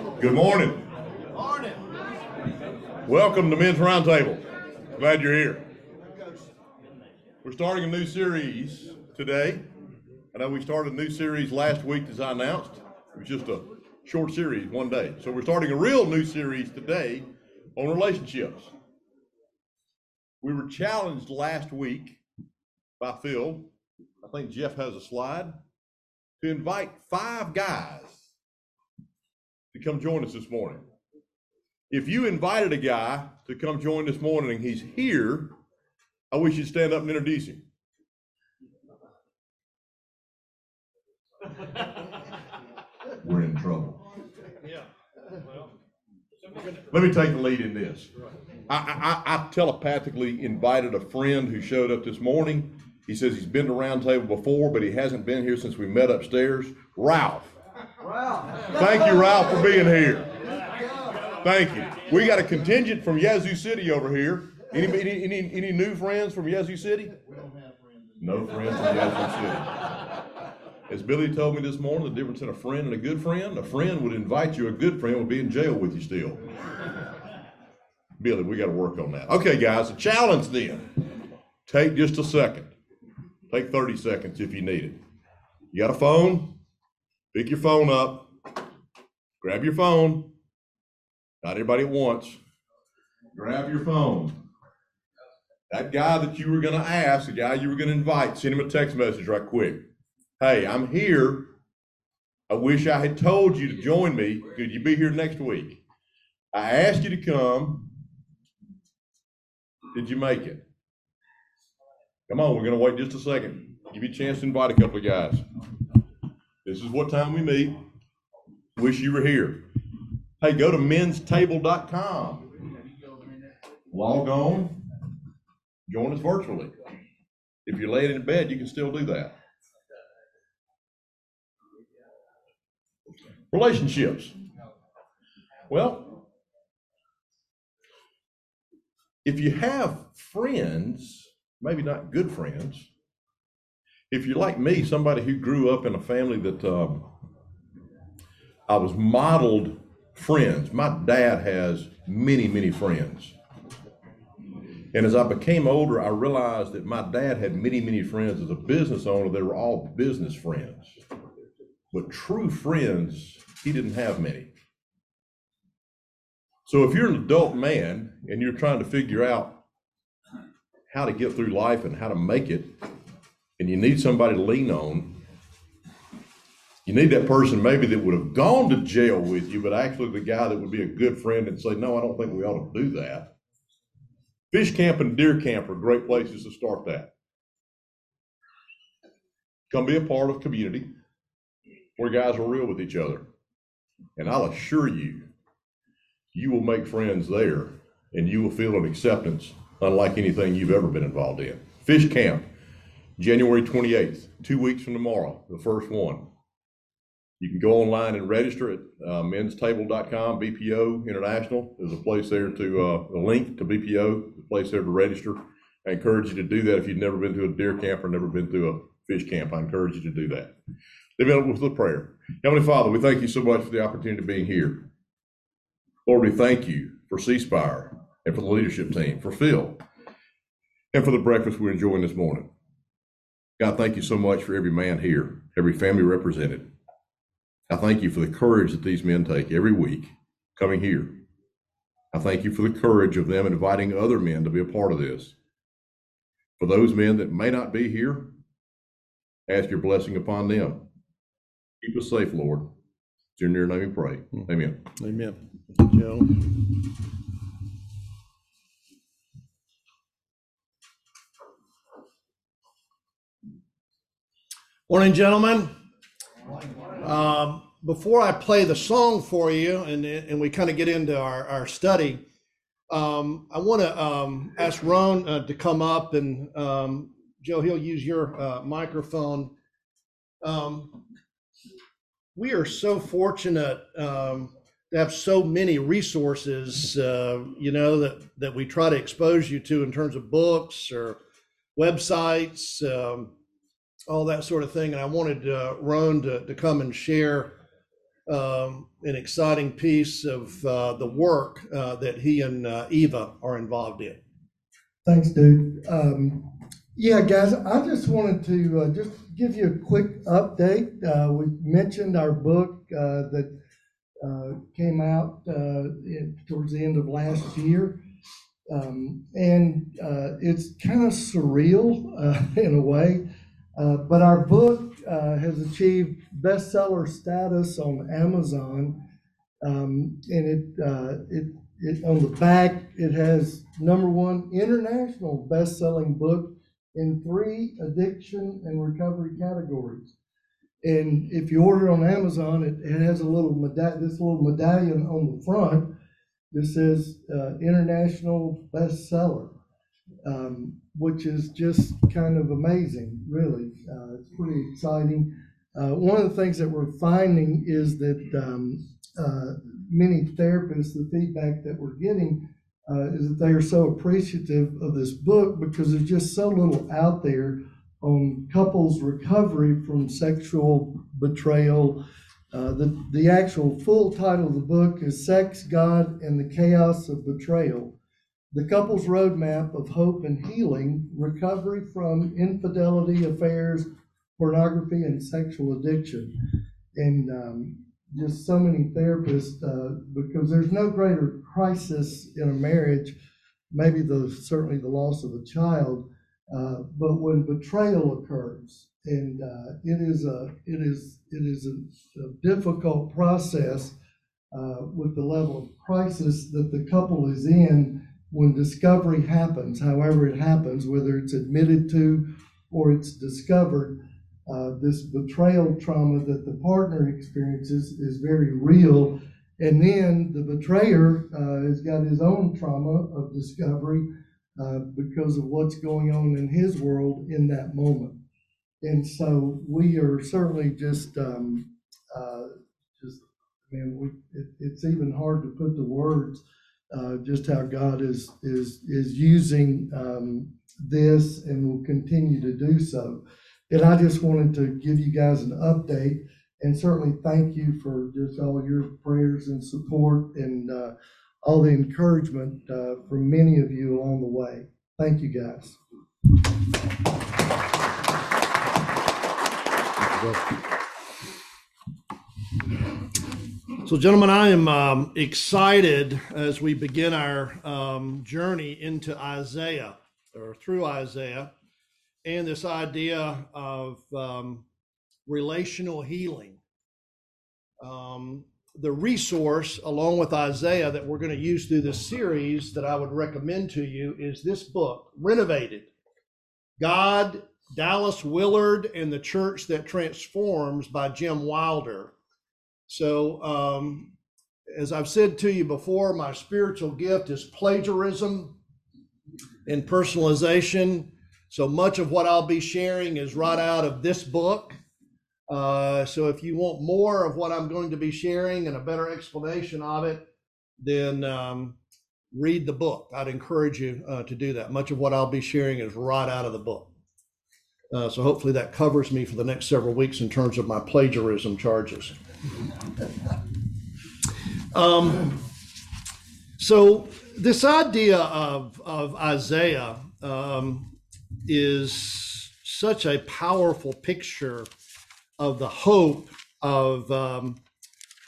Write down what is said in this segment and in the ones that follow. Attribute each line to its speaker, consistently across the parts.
Speaker 1: Good morning.
Speaker 2: Morning.
Speaker 1: Welcome to Men's Roundtable. Glad you're here. We're starting a new series today. I know we started a new series last week, as I announced. It was just a short series, one day. So we're starting a real new series today on relationships. We were challenged last week by Phil. I think Jeff has a slide to invite five guys to come join us this morning. If you invited a guy to come join this morning and he's here, I wish you'd stand up and introduce him. We're in trouble.
Speaker 2: Yeah. Well,
Speaker 1: Let me take the lead in this. I, I, I telepathically invited a friend who showed up this morning. He says he's been to Round Table before, but he hasn't been here since we met upstairs. Ralph. Thank you, Ralph, for being here. Thank you. We got a contingent from Yazoo City over here. Any, any, any, any new friends from Yazoo City? We don't have friends. No friends from Yazoo City. As Billy told me this morning, the difference in a friend and a good friend, a friend would invite you, a good friend would be in jail with you still. Billy, we got to work on that. Okay, guys, a challenge then. Take just a second. Take 30 seconds if you need it. You got a phone? Pick your phone up. Grab your phone. Not everybody at once. Grab your phone. That guy that you were going to ask, the guy you were going to invite, send him a text message right quick. Hey, I'm here. I wish I had told you to join me. Could you be here next week? I asked you to come. Did you make it? Come on, we're going to wait just a second. Give you a chance to invite a couple of guys. This is what time we meet. Wish you were here. Hey, go to menstable.com. Log on. Join us virtually. If you're laying in bed, you can still do that. Relationships. Well, if you have friends, maybe not good friends, if you're like me, somebody who grew up in a family that um, I was modeled friends, my dad has many, many friends. And as I became older, I realized that my dad had many, many friends as a business owner. They were all business friends. But true friends, he didn't have many. So if you're an adult man and you're trying to figure out how to get through life and how to make it, and you need somebody to lean on, you need that person maybe that would have gone to jail with you, but actually the guy that would be a good friend and say, No, I don't think we ought to do that. Fish camp and deer camp are great places to start that. Come be a part of community where guys are real with each other. And I'll assure you, you will make friends there and you will feel an acceptance unlike anything you've ever been involved in. Fish camp, January 28th, two weeks from tomorrow, the first one. You can go online and register at uh, menstable.com, BPO International. There's a place there to, uh, a link to BPO, a place there to register. I encourage you to do that if you've never been to a deer camp or never been to a fish camp. I encourage you to do that. It with a prayer. Heavenly Father, we thank you so much for the opportunity of being here. Lord, we thank you for C Spire and for the leadership team, for Phil, and for the breakfast we're enjoying this morning. God, thank you so much for every man here, every family represented. I thank you for the courage that these men take every week coming here. I thank you for the courage of them inviting other men to be a part of this. For those men that may not be here, ask your blessing upon them. Keep us safe, Lord. It's your name we pray. Hmm. Amen.
Speaker 3: Amen. Joe. Morning, gentlemen. Um, Before I play the song for you and, and we kind of get into our, our study, um, I want to ask Ron uh, to come up and, um, Joe, he'll use your uh, microphone. Um, We are so fortunate um, to have so many resources, uh, you know, that, that we try to expose you to in terms of books or websites, um, all that sort of thing. And I wanted uh, Ron to, to come and share um, an exciting piece of uh, the work uh, that he and uh, Eva are involved in.
Speaker 4: Thanks, dude. Um, yeah, guys, I just wanted to uh, just give you a quick update. Uh, we mentioned our book uh, that uh, came out uh, towards the end of last year. Um, and uh, it's kind of surreal in a way. Uh, but our book uh, has achieved bestseller status on Amazon. Um, and it, uh, it, it, on the back, it has number one international best-selling book in three addiction and recovery categories. And if you order on Amazon, it, it has a little meda- this little medallion on the front that says uh, international bestseller, um, which is just kind of amazing, really. Uh, it's pretty exciting. Uh, one of the things that we're finding is that um, uh, many therapists, the feedback that we're getting uh, is that they are so appreciative of this book because there's just so little out there on couples' recovery from sexual betrayal. Uh, the, the actual full title of the book is Sex, God, and the Chaos of Betrayal The Couple's Roadmap of Hope and Healing, Recovery from Infidelity, Affairs, Pornography, and Sexual Addiction. And um, just so many therapists, uh, because there's no greater crisis in a marriage, maybe the certainly the loss of a child, uh, but when betrayal occurs, and uh, it is a it is it is a, a difficult process uh, with the level of crisis that the couple is in when discovery happens, however it happens, whether it's admitted to or it's discovered. Uh, this betrayal trauma that the partner experiences is very real. And then the betrayer uh, has got his own trauma of discovery uh, because of what's going on in his world in that moment. And so we are certainly just, um, uh, just, I mean, we, it, it's even hard to put the words uh, just how God is is is using um, this and will continue to do so. And I just wanted to give you guys an update and certainly thank you for just all your prayers and support and uh, all the encouragement uh, from many of you along the way. Thank you, guys.
Speaker 3: So, gentlemen, I am um, excited as we begin our um, journey into Isaiah or through Isaiah and this idea of um, relational healing. Um, the resource, along with Isaiah, that we're going to use through this series that I would recommend to you is this book, Renovated God, Dallas Willard, and the Church That Transforms by Jim Wilder. So, um, as I've said to you before, my spiritual gift is plagiarism and personalization. So much of what I'll be sharing is right out of this book. Uh, so if you want more of what I'm going to be sharing and a better explanation of it, then um, read the book. I'd encourage you uh, to do that. Much of what I'll be sharing is right out of the book. Uh, so hopefully that covers me for the next several weeks in terms of my plagiarism charges. Um, so this idea of, of Isaiah um, is such a powerful picture of the hope of um,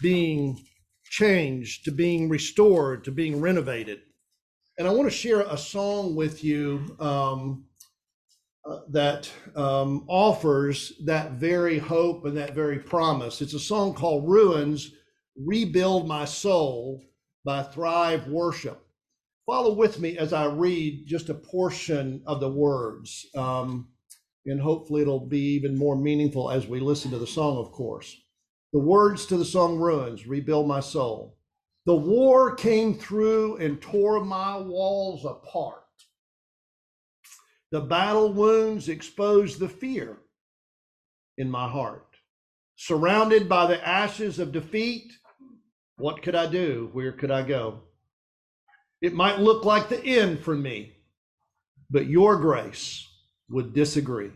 Speaker 3: being changed, to being restored, to being renovated. And I want to share a song with you um, that um, offers that very hope and that very promise. It's a song called Ruins Rebuild My Soul by Thrive Worship. Follow with me as I read just a portion of the words. Um, and hopefully it'll be even more meaningful as we listen to the song, of course. The words to the song Ruins Rebuild My Soul. The war came through and tore my walls apart. The battle wounds exposed the fear in my heart. Surrounded by the ashes of defeat, what could I do? Where could I go? It might look like the end for me, but your grace would disagree.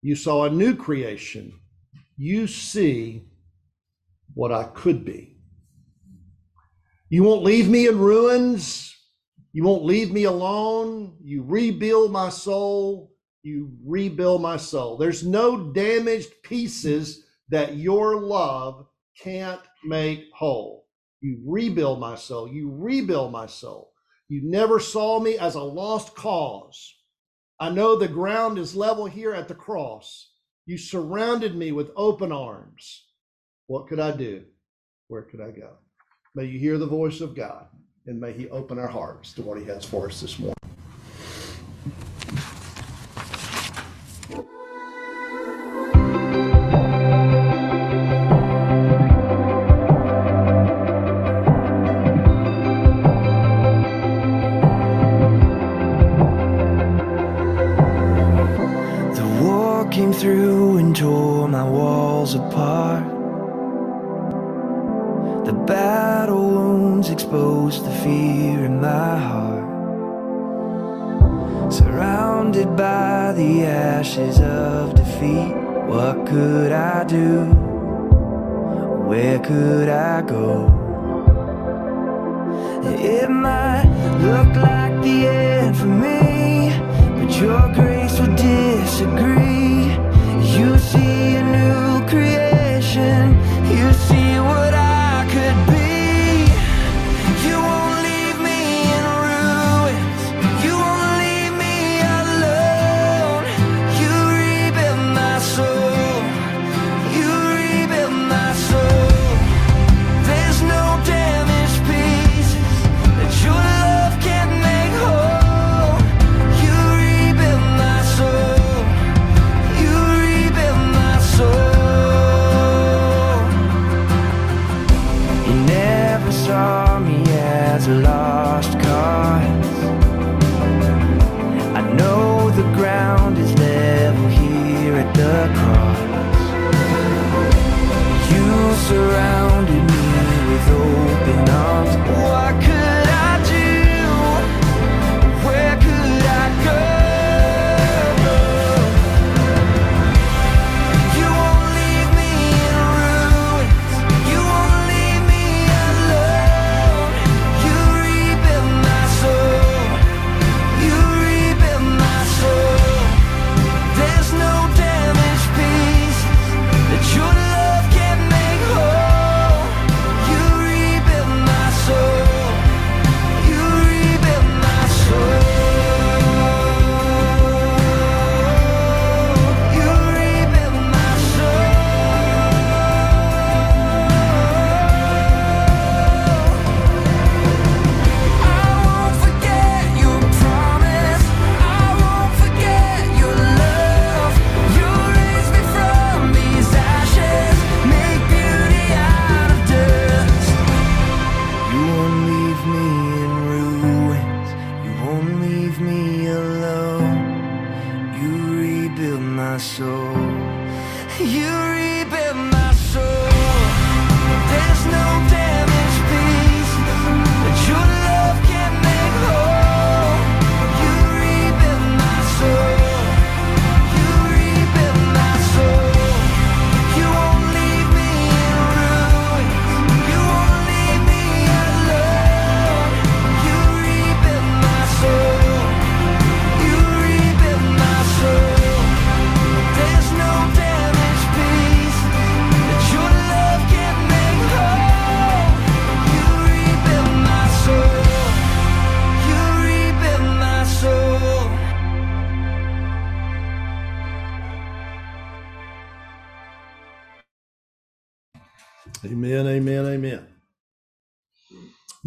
Speaker 3: You saw a new creation. You see what I could be. You won't leave me in ruins. You won't leave me alone. You rebuild my soul. You rebuild my soul. There's no damaged pieces that your love can't make whole. You rebuild my soul. You rebuild my soul. You never saw me as a lost cause. I know the ground is level here at the cross. You surrounded me with open arms. What could I do? Where could I go? May you hear the voice of God and may He open our hearts to what He has for us this morning.
Speaker 5: Exposed the fear in my heart. Surrounded by the ashes of defeat, what could I do? Where could I go? It might look like the end for me, but your grace would disagree.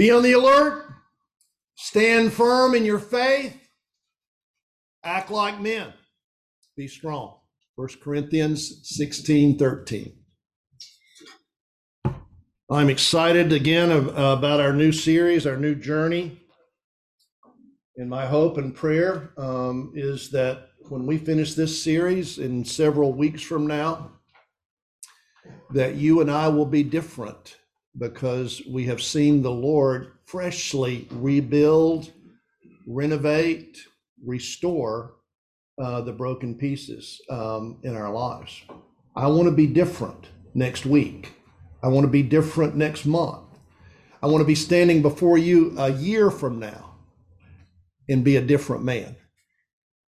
Speaker 5: Be
Speaker 3: on the alert. Stand firm in your faith. Act like men. Be strong. 1 Corinthians 16 13. I'm excited again about our new series, our new journey. And my hope and prayer um, is that when we finish this series in several weeks from now, that you and I will be different because we have seen the Lord freshly rebuild, renovate, restore uh, the broken pieces um, in our lives. I want to be different next week. I want to be different next month. I want to be standing before you a year from now and be a different man.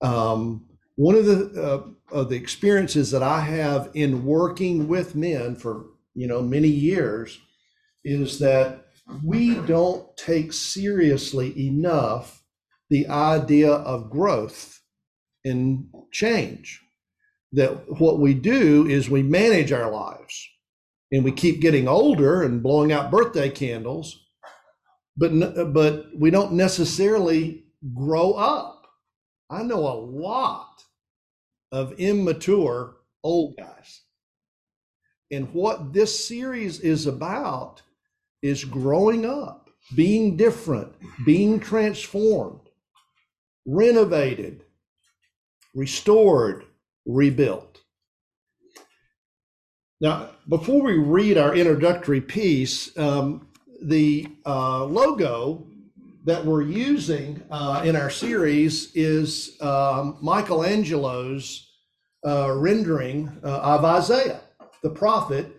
Speaker 3: Um, one of the uh, of the experiences that I have in working with men for you know many years is that we don't take seriously enough the idea of growth and change. That what we do is we manage our lives and we keep getting older and blowing out birthday candles, but but we don't necessarily grow up. I know a lot of immature old guys. And what this series is about is growing up, being different, being transformed, renovated, restored, rebuilt. Now, before we read our introductory piece, um, the uh, logo that we're using uh, in our series is um, Michelangelo's uh, rendering uh, of Isaiah, the prophet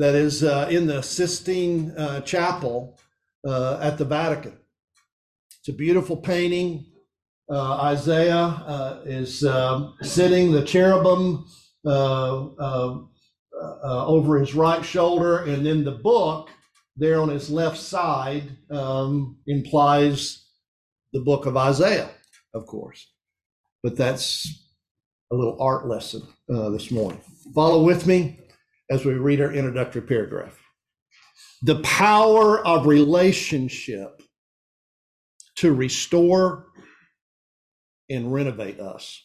Speaker 3: that is uh, in the Sistine uh, Chapel uh, at the Vatican. It's a beautiful painting. Uh, Isaiah uh, is um, sitting, the cherubim over his right shoulder, and then the book there on his left side um, implies the book of Isaiah, of course. But that's a little art lesson uh, this morning. Follow with me as we read our introductory paragraph. The power of relationship to restore and renovate us.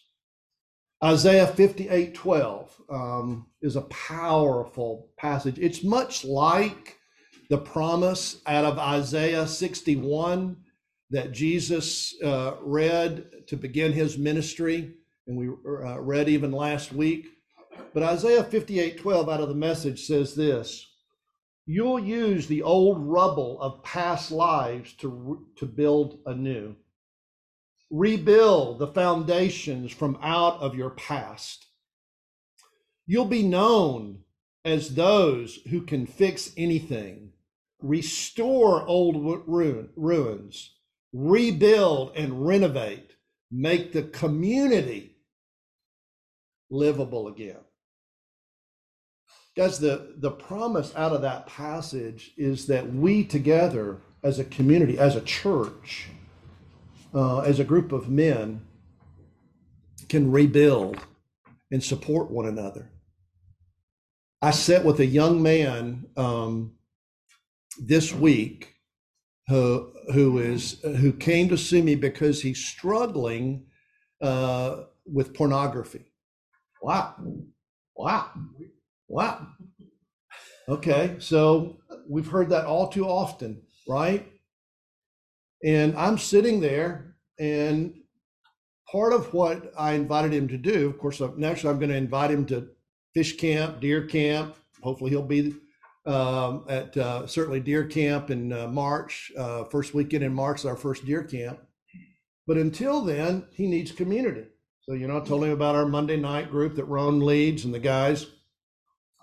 Speaker 3: Isaiah 58 12 um, is a powerful passage. It's much like the promise out of Isaiah 61 that Jesus uh, read to begin his ministry, and we uh, read even last week. But Isaiah 58 12 out of the message says this You'll use the old rubble of past lives to, to build anew. Rebuild the foundations from out of your past. You'll be known as those who can fix anything, restore old ruin, ruins, rebuild and renovate, make the community livable again. Guys, the, the promise out of that passage is that we together as a community, as a church, uh, as a group of men, can rebuild and support one another. I sat with a young man um, this week who who is who came to see me because he's struggling uh, with pornography. Wow, wow, wow. Okay, so we've heard that all too often, right? And I'm sitting there, and part of what I invited him to do, of course, next I'm going to invite him to fish camp, deer camp. Hopefully, he'll be um, at uh, certainly deer camp in uh, March. Uh, first weekend in March is our first deer camp. But until then, he needs community. So, you know, I told him about our Monday night group that Ron leads and the guys.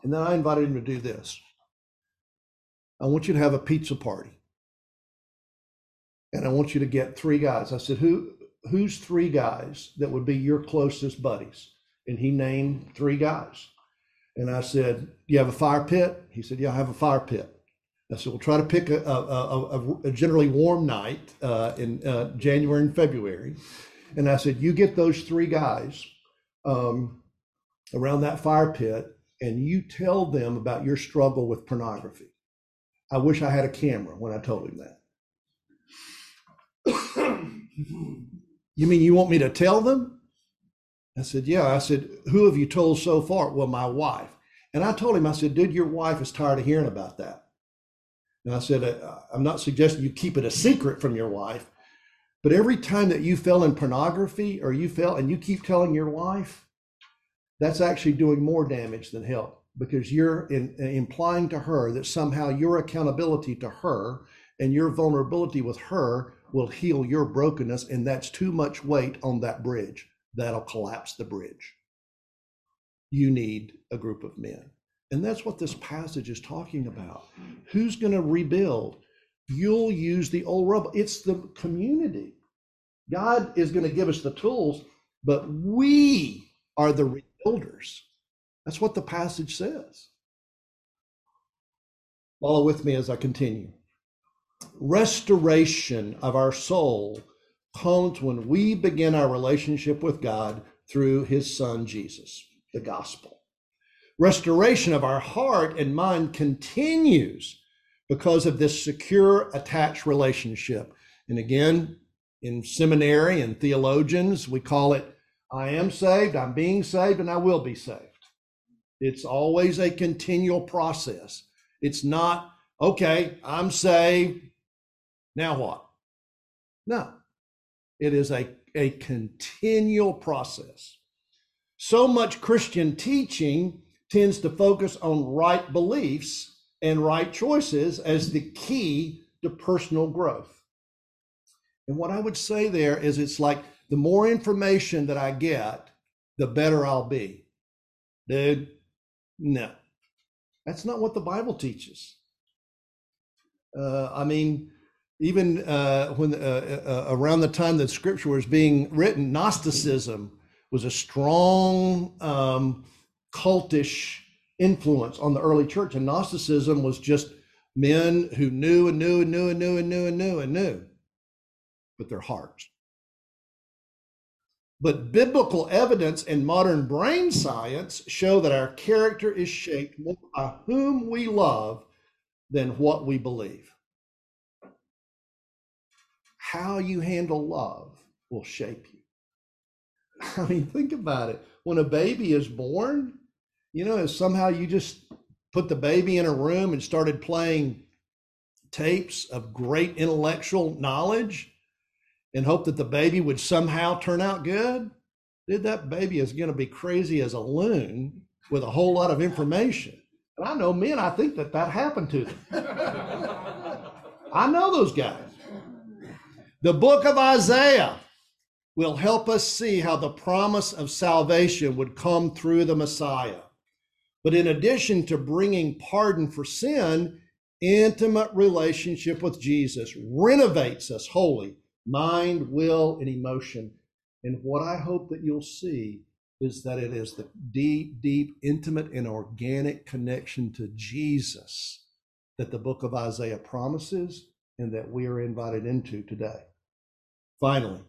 Speaker 3: And then I invited him to do this. I want you to have a pizza party. And I want you to get three guys. I said, Who who's three guys that would be your closest buddies? And he named three guys. And I said, Do you have a fire pit? He said, Yeah, I have a fire pit. I said, We'll try to pick a, a, a, a generally warm night uh, in uh, January and February. And I said, You get those three guys um, around that fire pit and you tell them about your struggle with pornography. I wish I had a camera when I told him that. you mean you want me to tell them? I said, Yeah. I said, Who have you told so far? Well, my wife. And I told him, I said, Dude, your wife is tired of hearing about that. And I said, "Uh, I'm not suggesting you keep it a secret from your wife, but every time that you fell in pornography or you fell and you keep telling your wife, that's actually doing more damage than help because you're in, implying to her that somehow your accountability to her and your vulnerability with her will heal your brokenness. And that's too much weight on that bridge. That'll collapse the bridge. You need a group of men. And that's what this passage is talking about. Who's going to rebuild? You'll use the old rubble. It's the community. God is going to give us the tools, but we are the rebuilders. That's what the passage says. Follow with me as I continue. Restoration of our soul comes when we begin our relationship with God through his son Jesus, the gospel. Restoration of our heart and mind continues because of this secure, attached relationship. And again, in seminary and theologians, we call it I am saved, I'm being saved, and I will be saved. It's always a continual process. It's not, okay, I'm saved, now what? No, it is a, a continual process. So much Christian teaching tends to focus on right beliefs and right choices as the key to personal growth. And what I would say there is it's like the more information that I get, the better I'll be. Dude, no. That's not what the Bible teaches. Uh, I mean, even uh, when uh, uh, around the time that Scripture was being written, Gnosticism was a strong um, cultish influence on the early church, and Gnosticism was just men who knew and knew and knew and knew and knew and knew and knew, but their hearts. But biblical evidence and modern brain science show that our character is shaped more by whom we love than what we believe. How you handle love will shape you. I mean, think about it. When a baby is born, you know, if somehow you just put the baby in a room and started playing tapes of great intellectual knowledge and hope that the baby would somehow turn out good, dude, that baby is going to be crazy as a loon with a whole lot of information. And I know men, I think that that happened to them. I know those guys. The book of Isaiah will help us see how the promise of salvation would come through the Messiah. But in addition to bringing pardon for sin, intimate relationship with Jesus renovates us wholly mind, will, and emotion. And what I hope that you'll see is that it is the deep, deep, intimate, and organic connection to Jesus that the book of Isaiah promises and that we are invited into today. Finally,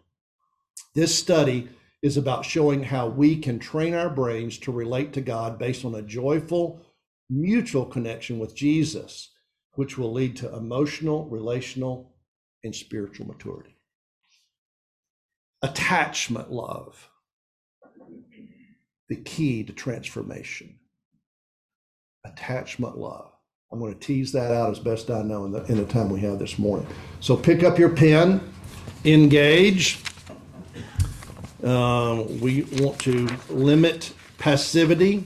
Speaker 3: this study is about showing how we can train our brains to relate to God based on a joyful, mutual connection with Jesus, which will lead to emotional, relational, and spiritual maturity. Attachment love, the key to transformation. Attachment love. I'm going to tease that out as best I know in the, in the time we have this morning. So pick up your pen, engage. Um, we want to limit passivity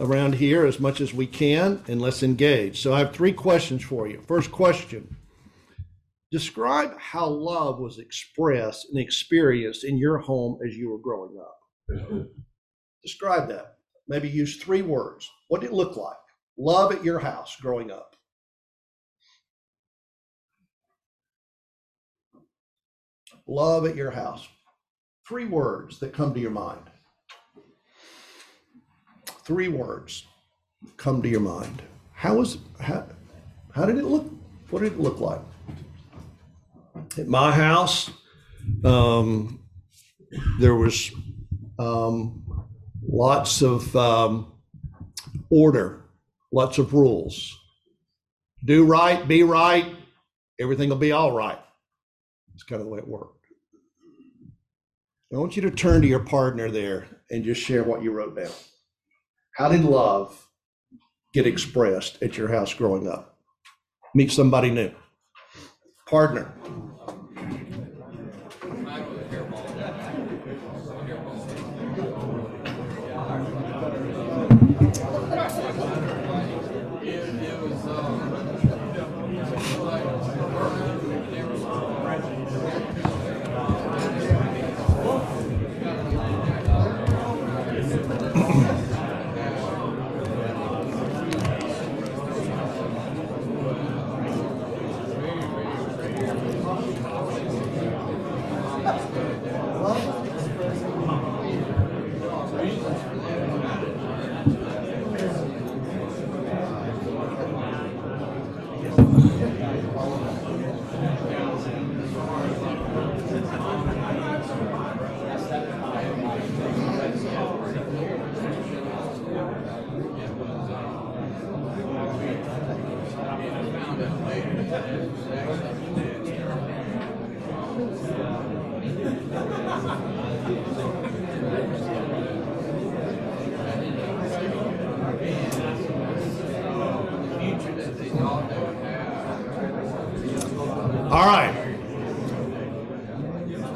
Speaker 3: around here as much as we can, and let's engage. So I have three questions for you. First question Describe how love was expressed and experienced in your home as you were growing up. Describe that. Maybe use three words. What did it look like? Love at your house growing up. Love at your house. Three words that come to your mind. Three words come to your mind. How was how, how did it look? What did it look like? At my house, um, there was um, lots of um, order, lots of rules. Do right, be right, everything will be all right. It's kind of the way it worked. I want you to turn to your partner there and just share what you wrote down. How did love get expressed at your house growing up? Meet somebody new. Partner.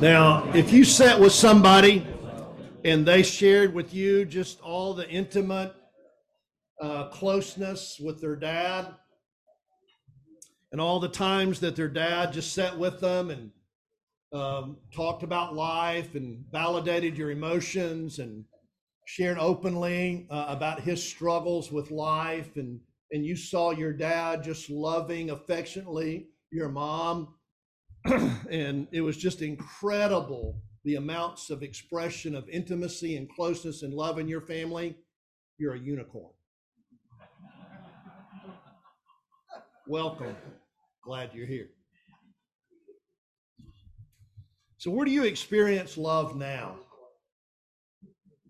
Speaker 3: Now, if you sat with somebody and they shared with you just all the intimate uh, closeness with their dad and all the times that their dad just sat with them and um, talked about life and validated your emotions and shared openly uh, about his struggles with life and and you saw your dad just loving affectionately your mom and it was just incredible the amounts of expression of intimacy and closeness and love in your family. You're a unicorn. Welcome. Glad you're here. So where do you experience love now?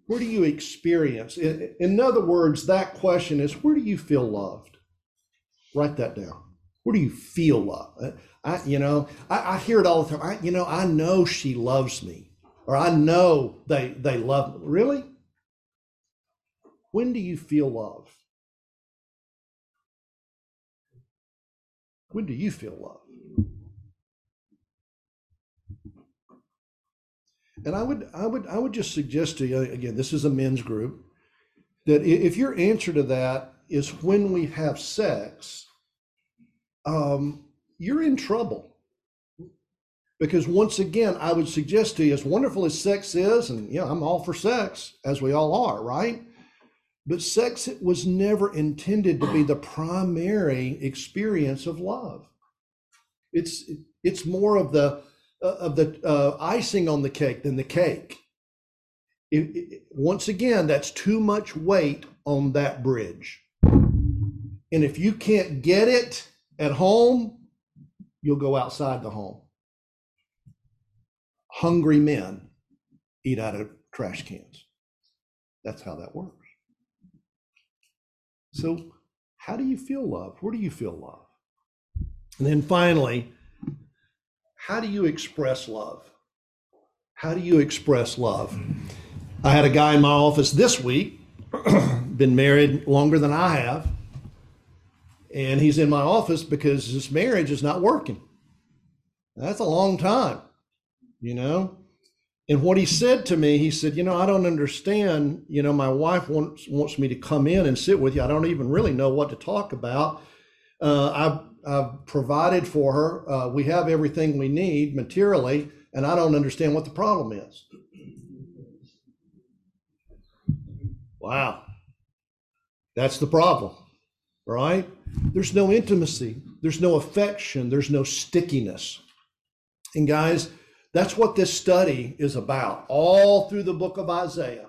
Speaker 3: Where do you experience in, in other words that question is where do you feel loved? Write that down. Where do you feel love i you know i, I hear it all the time. I, you know i know she loves me or i know they they love me. Really? When do you feel love? When do you feel love? And I would, I would, I would just suggest to you again, this is a men's group, that if your answer to that is when we have sex, um, you're in trouble. Because once again, I would suggest to you, as wonderful as sex is, and yeah, I'm all for sex, as we all are, right? But sex was never intended to be the primary experience of love. It's it's more of the uh, of the uh, icing on the cake than the cake. It- it- once again, that's too much weight on that bridge. And if you can't get it at home, you'll go outside the home. Hungry men eat out of trash cans. That's how that works. So, how do you feel love? Where do you feel love? And then finally, how do you express love? How do you express love? I had a guy in my office this week, been married longer than I have, and he's in my office because his marriage is not working. That's a long time, you know? And what he said to me, he said, You know, I don't understand. You know, my wife wants, wants me to come in and sit with you. I don't even really know what to talk about. Uh, I've, I've provided for her. Uh, we have everything we need materially, and I don't understand what the problem is. Wow. That's the problem, right? There's no intimacy, there's no affection, there's no stickiness. And guys, that's what this study is about, all through the book of Isaiah.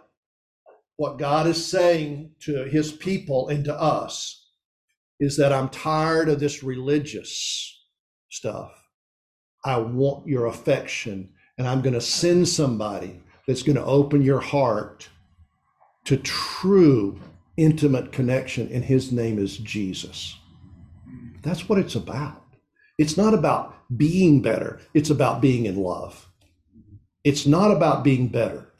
Speaker 3: What God is saying to his people and to us is that I'm tired of this religious stuff. I want your affection, and I'm going to send somebody that's going to open your heart to true intimate connection, and his name is Jesus. That's what it's about. It's not about being better, it's about being in love. It's not about being better,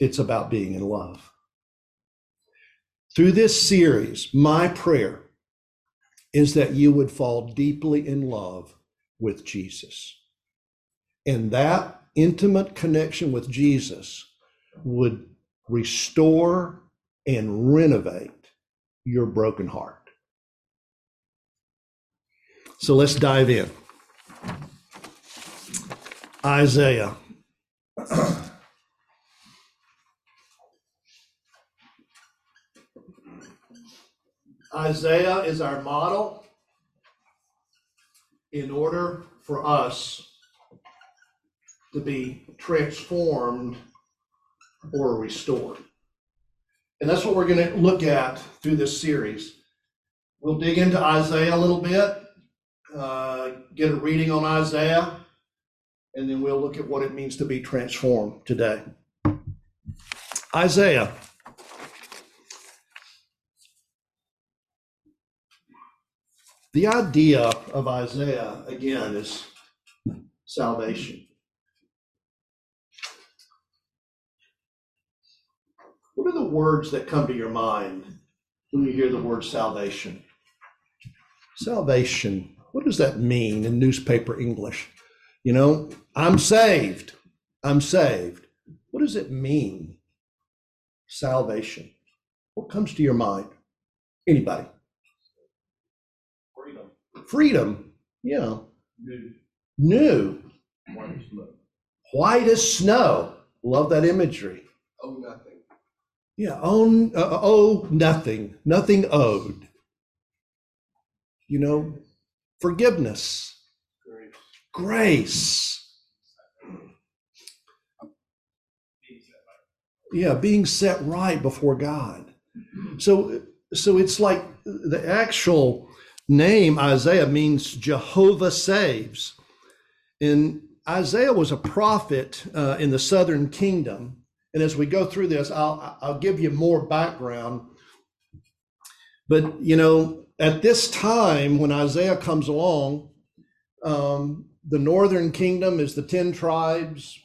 Speaker 3: it's about being in love. Through this series, my prayer is that you would fall deeply in love with Jesus. And that intimate connection with Jesus would restore and renovate your broken heart. So let's dive in. Isaiah. Isaiah is our model in order for us to be transformed or restored. And that's what we're going to look at through this series. We'll dig into Isaiah a little bit. Uh, get a reading on Isaiah, and then we'll look at what it means to be transformed today. Isaiah. The idea of Isaiah, again, is salvation. What are the words that come to your mind when you hear the word salvation? Salvation, what does that mean in newspaper English? You know, I'm saved. I'm saved. What does it mean? Salvation. What comes to your mind? Anybody?
Speaker 2: Freedom.
Speaker 3: Freedom. Yeah.
Speaker 2: New.
Speaker 3: New.
Speaker 2: White as snow.
Speaker 3: White as snow. Love that imagery.
Speaker 2: Oh, nothing.
Speaker 3: Yeah, own, uh, owe nothing, nothing owed. You know, forgiveness,
Speaker 2: Grace.
Speaker 3: grace. Yeah, being set right before God. So, so it's like the actual name Isaiah means Jehovah saves. And Isaiah was a prophet uh, in the southern kingdom. And as we go through this, I'll, I'll give you more background. But, you know, at this time when Isaiah comes along, um, the northern kingdom is the 10 tribes,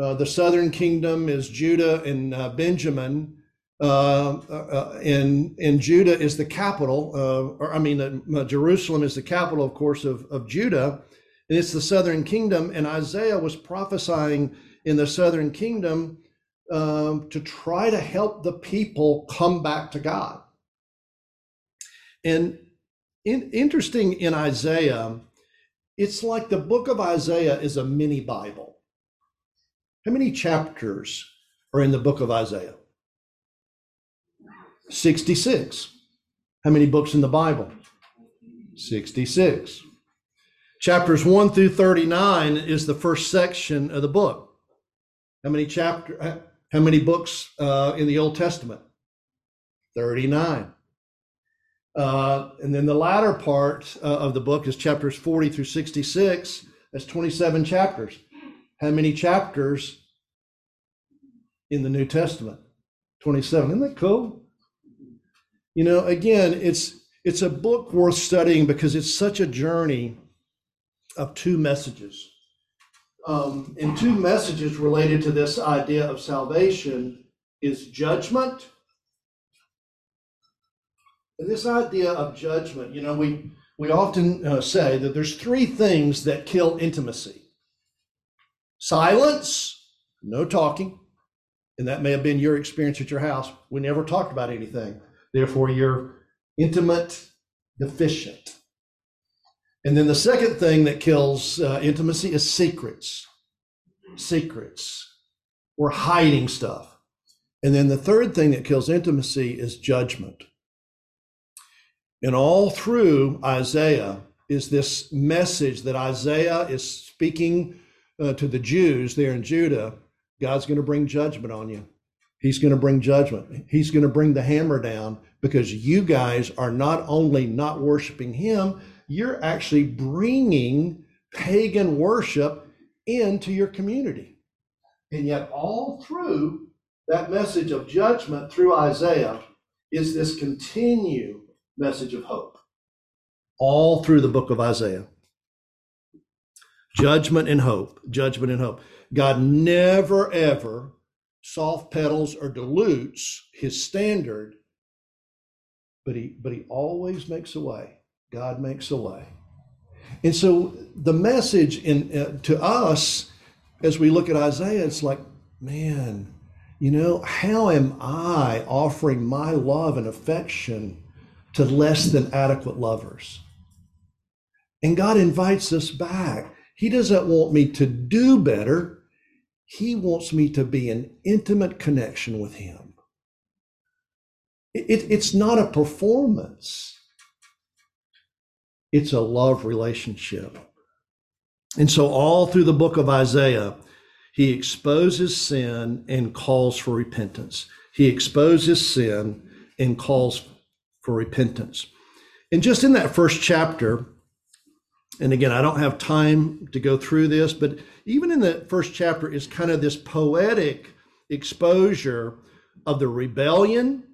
Speaker 3: uh, the southern kingdom is Judah and uh, Benjamin. Uh, uh, and, and Judah is the capital, or I mean, uh, Jerusalem is the capital, of course, of, of Judah. And it's the southern kingdom. And Isaiah was prophesying in the southern kingdom um, to try to help the people come back to God. And in, interesting in Isaiah, it's like the book of Isaiah is a mini Bible. How many chapters are in the book of Isaiah? 66. How many books in the Bible? 66. Chapters 1 through 39 is the first section of the book. How many chapter how many books uh, in the Old Testament? 39. Uh, and then the latter part uh, of the book is chapters 40 through 66. That's 27 chapters. How many chapters in the New Testament? 27. Isn't that cool? You know, again, it's it's a book worth studying because it's such a journey of two messages. Um, and two messages related to this idea of salvation is judgment. And this idea of judgment, you know, we we often uh, say that there's three things that kill intimacy. Silence, no talking, and that may have been your experience at your house. We never talked about anything. Therefore, you're intimate deficient. And then the second thing that kills uh, intimacy is secrets. Secrets. We're hiding stuff. And then the third thing that kills intimacy is judgment. And all through Isaiah is this message that Isaiah is speaking uh, to the Jews there in Judah God's going to bring judgment on you. He's going to bring judgment. He's going to bring the hammer down because you guys are not only not worshiping Him, you're actually bringing pagan worship into your community. And yet, all through that message of judgment through Isaiah is this continued message of hope. All through the book of Isaiah. Judgment and hope, judgment and hope. God never, ever soft pedals or dilutes his standard, but he, but he always makes a way. God makes a way. And so the message in uh, to us as we look at Isaiah, it's like, man, you know, how am I offering my love and affection to less than adequate lovers? And God invites us back. He doesn't want me to do better. He wants me to be in intimate connection with Him. It, it's not a performance, it's a love relationship. And so, all through the book of Isaiah, he exposes sin and calls for repentance. He exposes sin and calls for repentance. And just in that first chapter, And again, I don't have time to go through this, but even in the first chapter is kind of this poetic exposure of the rebellion,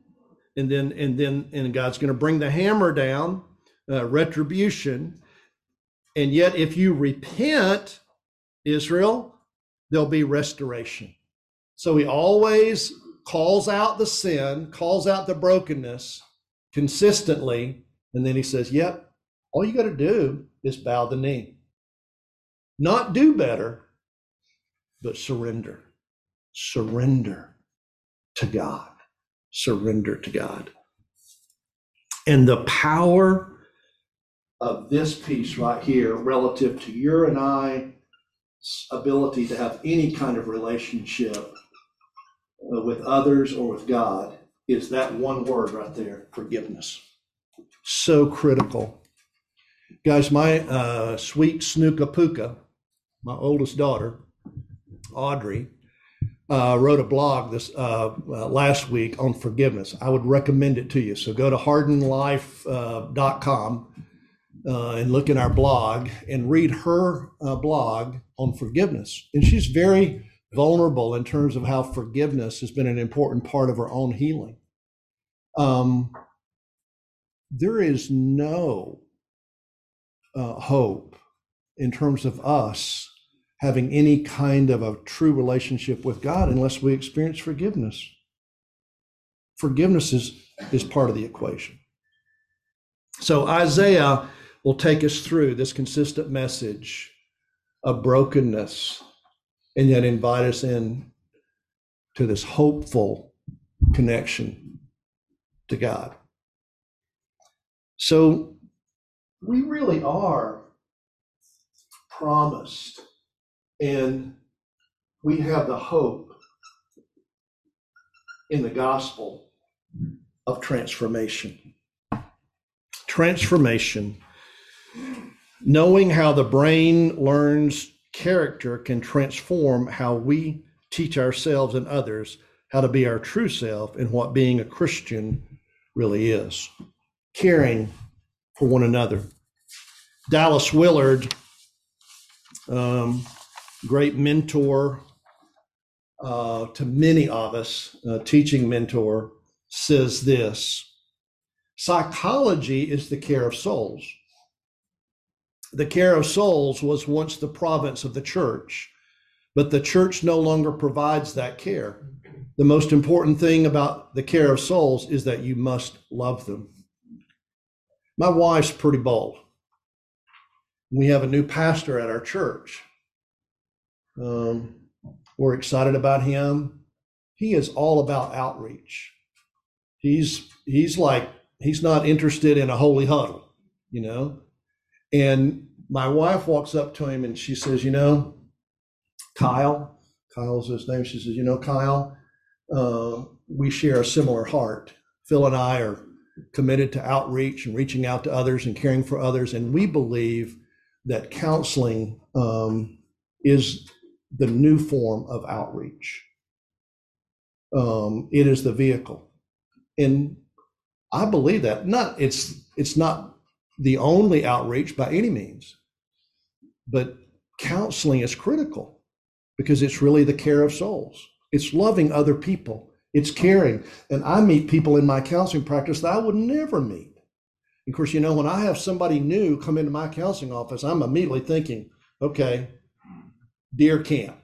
Speaker 3: and then and then and God's going to bring the hammer down, uh, retribution, and yet if you repent, Israel, there'll be restoration. So he always calls out the sin, calls out the brokenness consistently, and then he says, "Yep, all you got to do is bow the knee. Not do better, but surrender. Surrender to God. Surrender to God. And the power of this piece right here, relative to your and I's ability to have any kind of relationship uh, with others or with God, is that one word right there forgiveness. So critical. Guys, my uh, sweet Snooka Puka, my oldest daughter, Audrey, uh, wrote a blog this uh, uh, last week on forgiveness. I would recommend it to you. So go to hardenlife.com uh, and look in our blog and read her uh, blog on forgiveness. And she's very vulnerable in terms of how forgiveness has been an important part of her own healing. Um, there is no uh, hope in terms of us having any kind of a true relationship with God unless we experience forgiveness. Forgiveness is, is part of the equation. So Isaiah will take us through this consistent message of brokenness and yet invite us in to this hopeful connection to God. So we really are promised and we have the hope in the gospel of transformation. Transformation. Knowing how the brain learns character can transform how we teach ourselves and others how to be our true self and what being a Christian really is. Caring for one another. Dallas Willard, um, great mentor uh, to many of us, uh, teaching mentor, says this Psychology is the care of souls. The care of souls was once the province of the church, but the church no longer provides that care. The most important thing about the care of souls is that you must love them. My wife's pretty bold. We have a new pastor at our church. Um, we're excited about him. He is all about outreach. He's he's like he's not interested in a holy huddle, you know. And my wife walks up to him and she says, "You know, Kyle, Kyle's his name. She says, "You know, Kyle, uh, we share a similar heart. Phil and I are committed to outreach and reaching out to others and caring for others, and we believe that counseling um, is the new form of outreach. Um, it is the vehicle, and I believe that. Not it's it's not the only outreach by any means, but counseling is critical because it's really the care of souls. It's loving other people. It's caring. And I meet people in my counseling practice that I would never meet. Of course, you know, when I have somebody new come into my counseling office, I'm immediately thinking, okay, dear camp,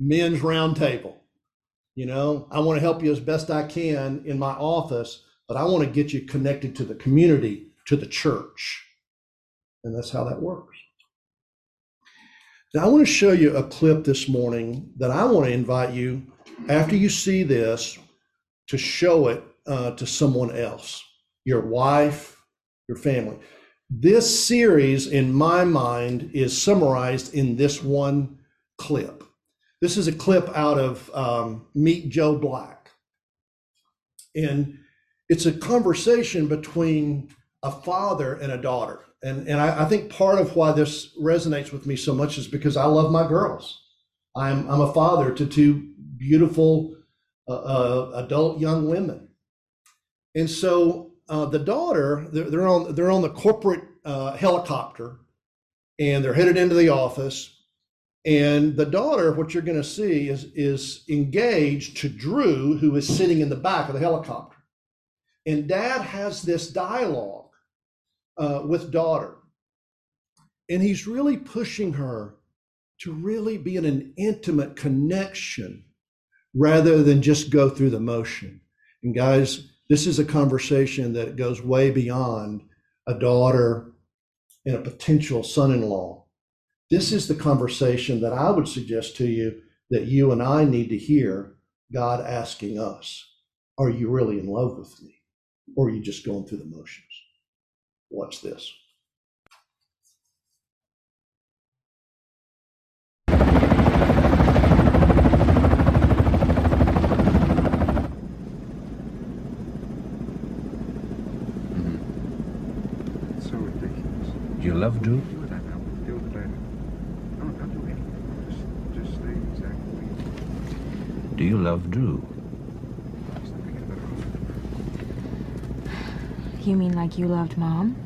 Speaker 3: men's round table. You know, I want to help you as best I can in my office, but I want to get you connected to the community, to the church. And that's how that works. Now, I want to show you a clip this morning that I want to invite you, after you see this, to show it uh, to someone else your wife, your family. This series, in my mind, is summarized in this one clip. This is a clip out of um, Meet Joe Black. And it's a conversation between a father and a daughter. And, and I, I think part of why this resonates with me so much is because I love my girls. I'm, I'm a father to two beautiful uh, uh, adult young women. And so uh, the daughter, they're, they're on they're on the corporate uh, helicopter, and they're headed into the office. And the daughter, what you're going to see is, is engaged to Drew, who is sitting in the back of the helicopter. And dad has this dialogue uh, with daughter. And he's really pushing her to really be in an intimate connection rather than just go through the motion. And guys, this is a conversation that goes way beyond a daughter and a potential son in law. This is the conversation that I would suggest to you that you and I need to hear God asking us Are you really in love with me? Or are you just going through the motions? Watch this.
Speaker 6: So ridiculous.
Speaker 7: You love Drew?
Speaker 6: Do it, I I will deal with it later. Don't, don't do anything. Just, just stay exactly where you
Speaker 7: Do you love Drew?
Speaker 6: are. Just forget about it.
Speaker 8: You mean like you loved mom?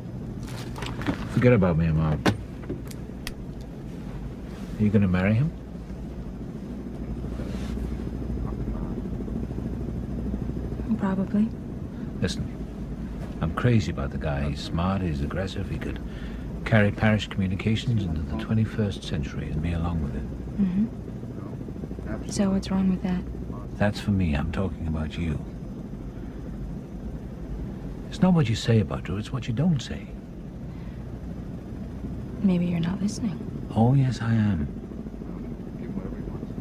Speaker 7: Forget about me, and Mom. Are you going to marry him?
Speaker 8: Probably.
Speaker 7: Listen, I'm crazy about the guy. He's smart, he's aggressive, he could carry Parrish communications into the 21st century and me along with it.
Speaker 8: Mm-hmm. So what's wrong with that?
Speaker 7: That's for me. I'm talking about you. It's not what you say about Drew, it's what you don't say.
Speaker 8: Maybe you're not listening.
Speaker 7: Oh, yes, I am.
Speaker 6: Give him whatever he wants.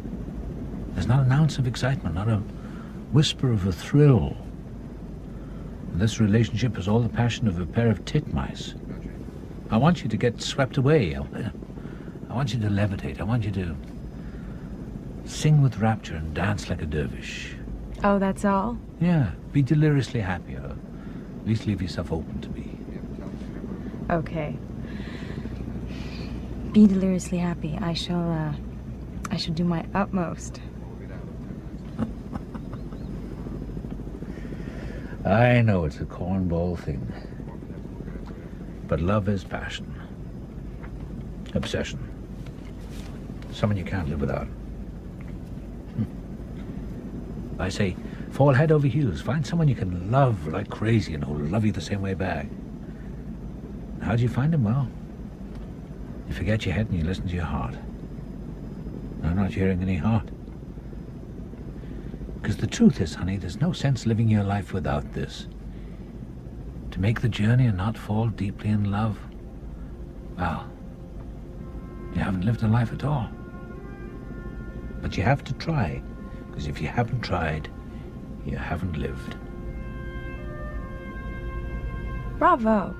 Speaker 7: There's not an ounce of excitement, not a whisper of a thrill. This relationship has all the passion of a pair of titmice. I want you to get swept away. I, want you to levitate. I want you to sing with rapture and dance like a dervish.
Speaker 8: Oh, that's all?
Speaker 7: Yeah, be deliriously happy, at least leave yourself open to me.
Speaker 6: You have to tell him never.
Speaker 8: Okay. Be deliriously happy. I shall, uh, I shall do my utmost.
Speaker 6: We'll be down in ten minutes.
Speaker 7: I know it's a cornball thing,
Speaker 6: Won't be there to look at it later.
Speaker 7: but love is passion, obsession, someone you can't live without. Hmm. I say, fall head over heels. Find someone you can love like crazy and who'll love you the same way back. How do you find him? Well, you forget your head and you listen to your heart. I'm not hearing any heart. Because the truth is, honey, there's no sense living your life without this. To make the journey and not fall deeply in love, well, you haven't lived a life at all. But you have to try, because if you haven't tried, you haven't lived.
Speaker 8: Bravo.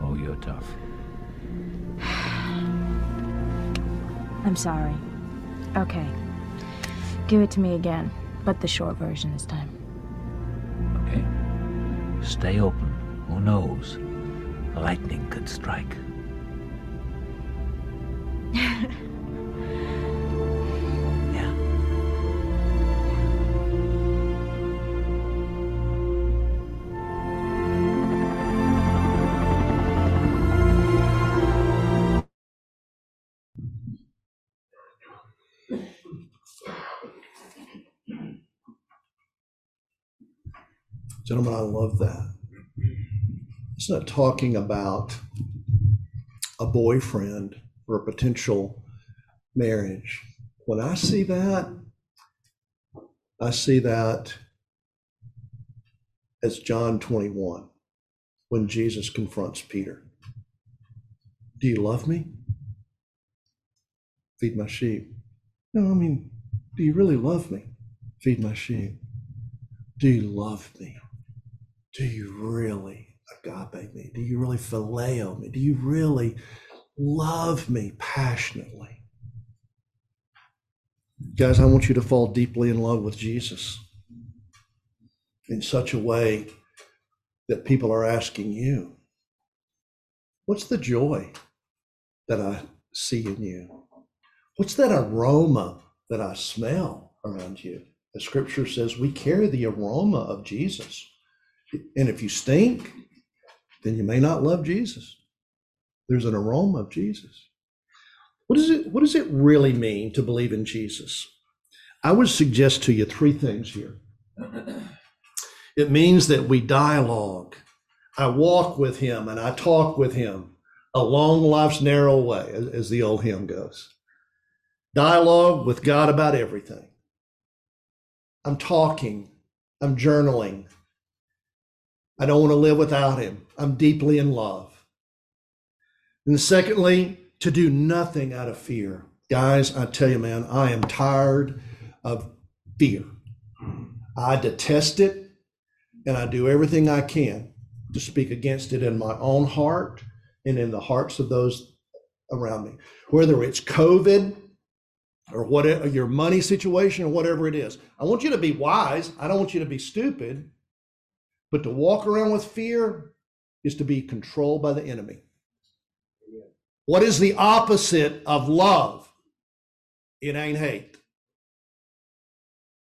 Speaker 7: Oh, you're tough.
Speaker 8: I'm sorry. Okay. Give it to me again, but the short version this time.
Speaker 7: Okay? Stay open. Who knows? Lightning could strike.
Speaker 3: Gentlemen, I love that. It's not talking about a boyfriend or a potential marriage. When I see that, I see that as John 21, when Jesus confronts Peter. Do you love me? Feed my sheep. No, I mean, do you really love me? Feed my sheep. Do you love me? Do you really agape me? Do you really phileo me? Do you really love me passionately? Guys, I want you to fall deeply in love with Jesus in such a way that people are asking you, What's the joy that I see in you? What's that aroma that I smell around you? The scripture says we carry the aroma of Jesus. And if you stink, then you may not love Jesus. There's an aroma of Jesus. What, is it, what does it really mean to believe in Jesus? I would suggest to you three things here. It means that we dialogue. I walk with him and I talk with him along life's narrow way, as the old hymn goes. Dialogue with God about everything. I'm talking, I'm journaling. I don't want to live without him. I'm deeply in love. And secondly, to do nothing out of fear. Guys, I tell you, man, I am tired of fear. I detest it, and I do everything I can to speak against it in my own heart and in the hearts of those around me. Whether it's COVID or whatever your money situation or whatever it is. I want you to be wise. I don't want you to be stupid. But to walk around with fear is to be controlled by the enemy. What is the opposite of love? It ain't hate.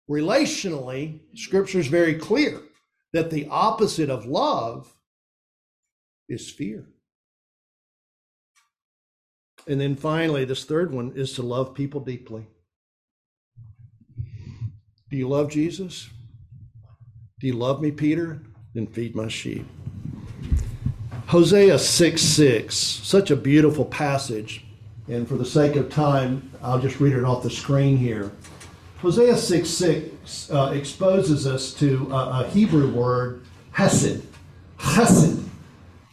Speaker 3: Relationally, scripture is very clear that the opposite of love is fear. And then finally, this third one is to love people deeply. Do you love Jesus? Do you love me, Peter? Then feed my sheep. Hosea 6 6, such a beautiful passage. And for the sake of time, I'll just read it off the screen here. Hosea 6 6 uh, exposes us to a, a Hebrew word, hesed. Hesed,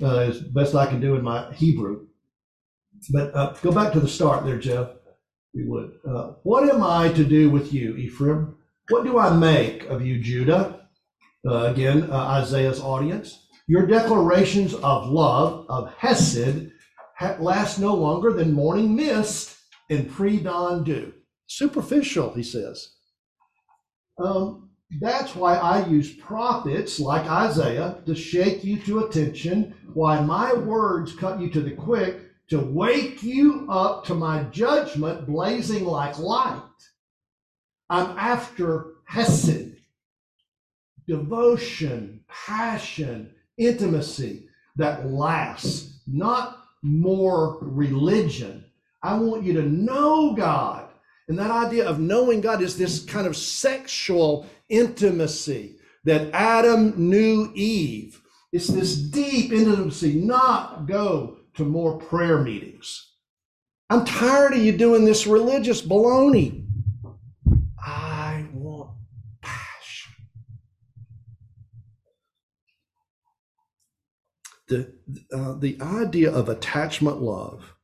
Speaker 3: uh, best I can do in my Hebrew. But uh, go back to the start there, Jeff, you would. Uh, what am I to do with you, Ephraim? What do I make of you, Judah? Uh, again, uh, Isaiah's audience. Your declarations of love, of Hesed, ha- last no longer than morning mist and pre dawn dew. Superficial, he says. Um, that's why I use prophets like Isaiah to shake you to attention, why my words cut you to the quick, to wake you up to my judgment blazing like light. I'm after Hesed, devotion, passion, intimacy that lasts, not more religion. I want you to know God. And that idea of knowing God is this kind of sexual intimacy that Adam knew Eve. It's this deep intimacy, not go to more prayer meetings. I'm tired of you doing this religious baloney. I want passion. The, uh, the idea of attachment love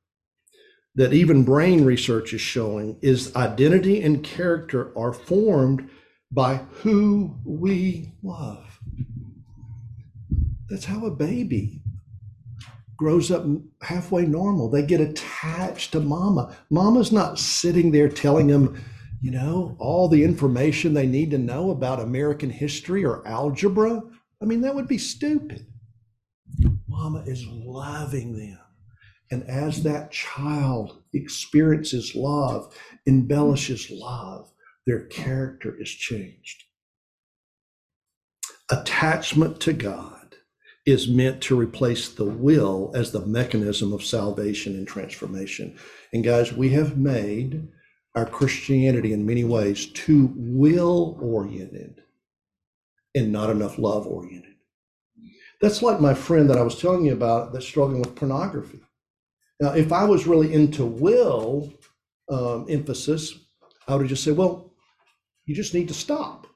Speaker 3: that even brain research is showing is identity and character are formed by who we love. That's how a baby grows up halfway normal. They get attached to mama. Mama's not sitting there telling them, you know, all the information they need to know about American history or algebra. I mean, that would be stupid. Mama is loving them. And as that child experiences love, embellishes love, their character is changed. Attachment to God is meant to replace the will as the mechanism of salvation and transformation. And guys, we have made our Christianity in many ways too will oriented and not enough love oriented. That's like my friend that I was telling you about that's struggling with pornography. Now, if I was really into will um, emphasis, I would just said, well, you just need to stop.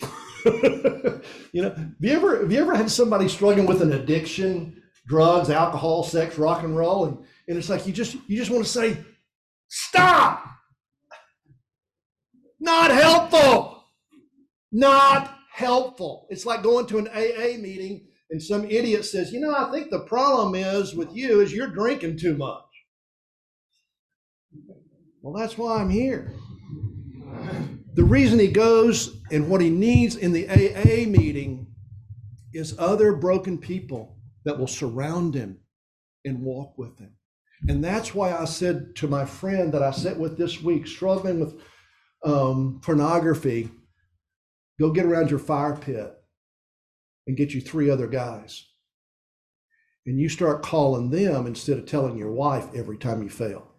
Speaker 3: you know, have you ever have you ever had somebody struggling with an addiction, drugs, alcohol, sex, rock and roll, and, and it's like you just you just want to say, stop. Not helpful. Not helpful. It's like going to an AA meeting and some idiot says, you know, I think the problem is with you is you're drinking too much. Well, that's why I'm here. The reason he goes and what he needs in the AA meeting is other broken people that will surround him and walk with him. And that's why I said to my friend that I sat with this week, struggling with um, pornography, go get around your fire pit and get you three other guys. and you start calling them instead of telling your wife every time you fail.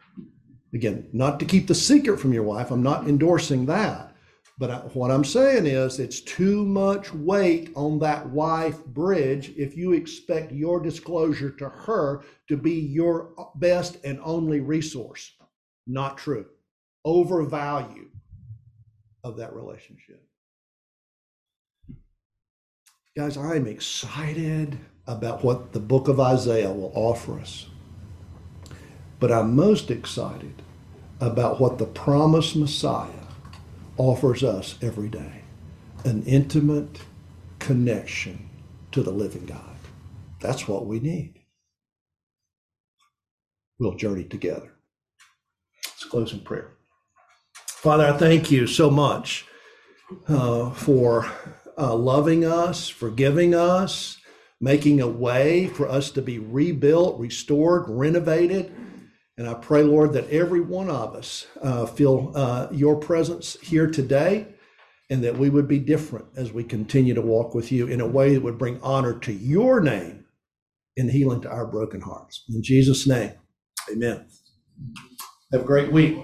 Speaker 3: Again, not to keep the secret from your wife, I'm not endorsing that. But I- what I'm saying is it's too much weight on that wife bridge if you expect your disclosure to her to be your best and only resource. Not true. Overvalue of that relationship. Guys, I'm excited about what the book of Isaiah will offer us. But I'm most excited about what the promised Messiah offers us every day an intimate connection to the living God. That's what we need. We'll journey together. Let's close in prayer. Father, I thank you so much uh, for uh, loving us, forgiving us, making a way for us to be rebuilt, restored, renovated. And I pray, Lord, that every one of us uh, feel uh, your presence here today and that we would be different as we continue to walk with you in a way that would bring honor to your name and healing to our broken hearts. In Jesus' name, amen. Have a great week.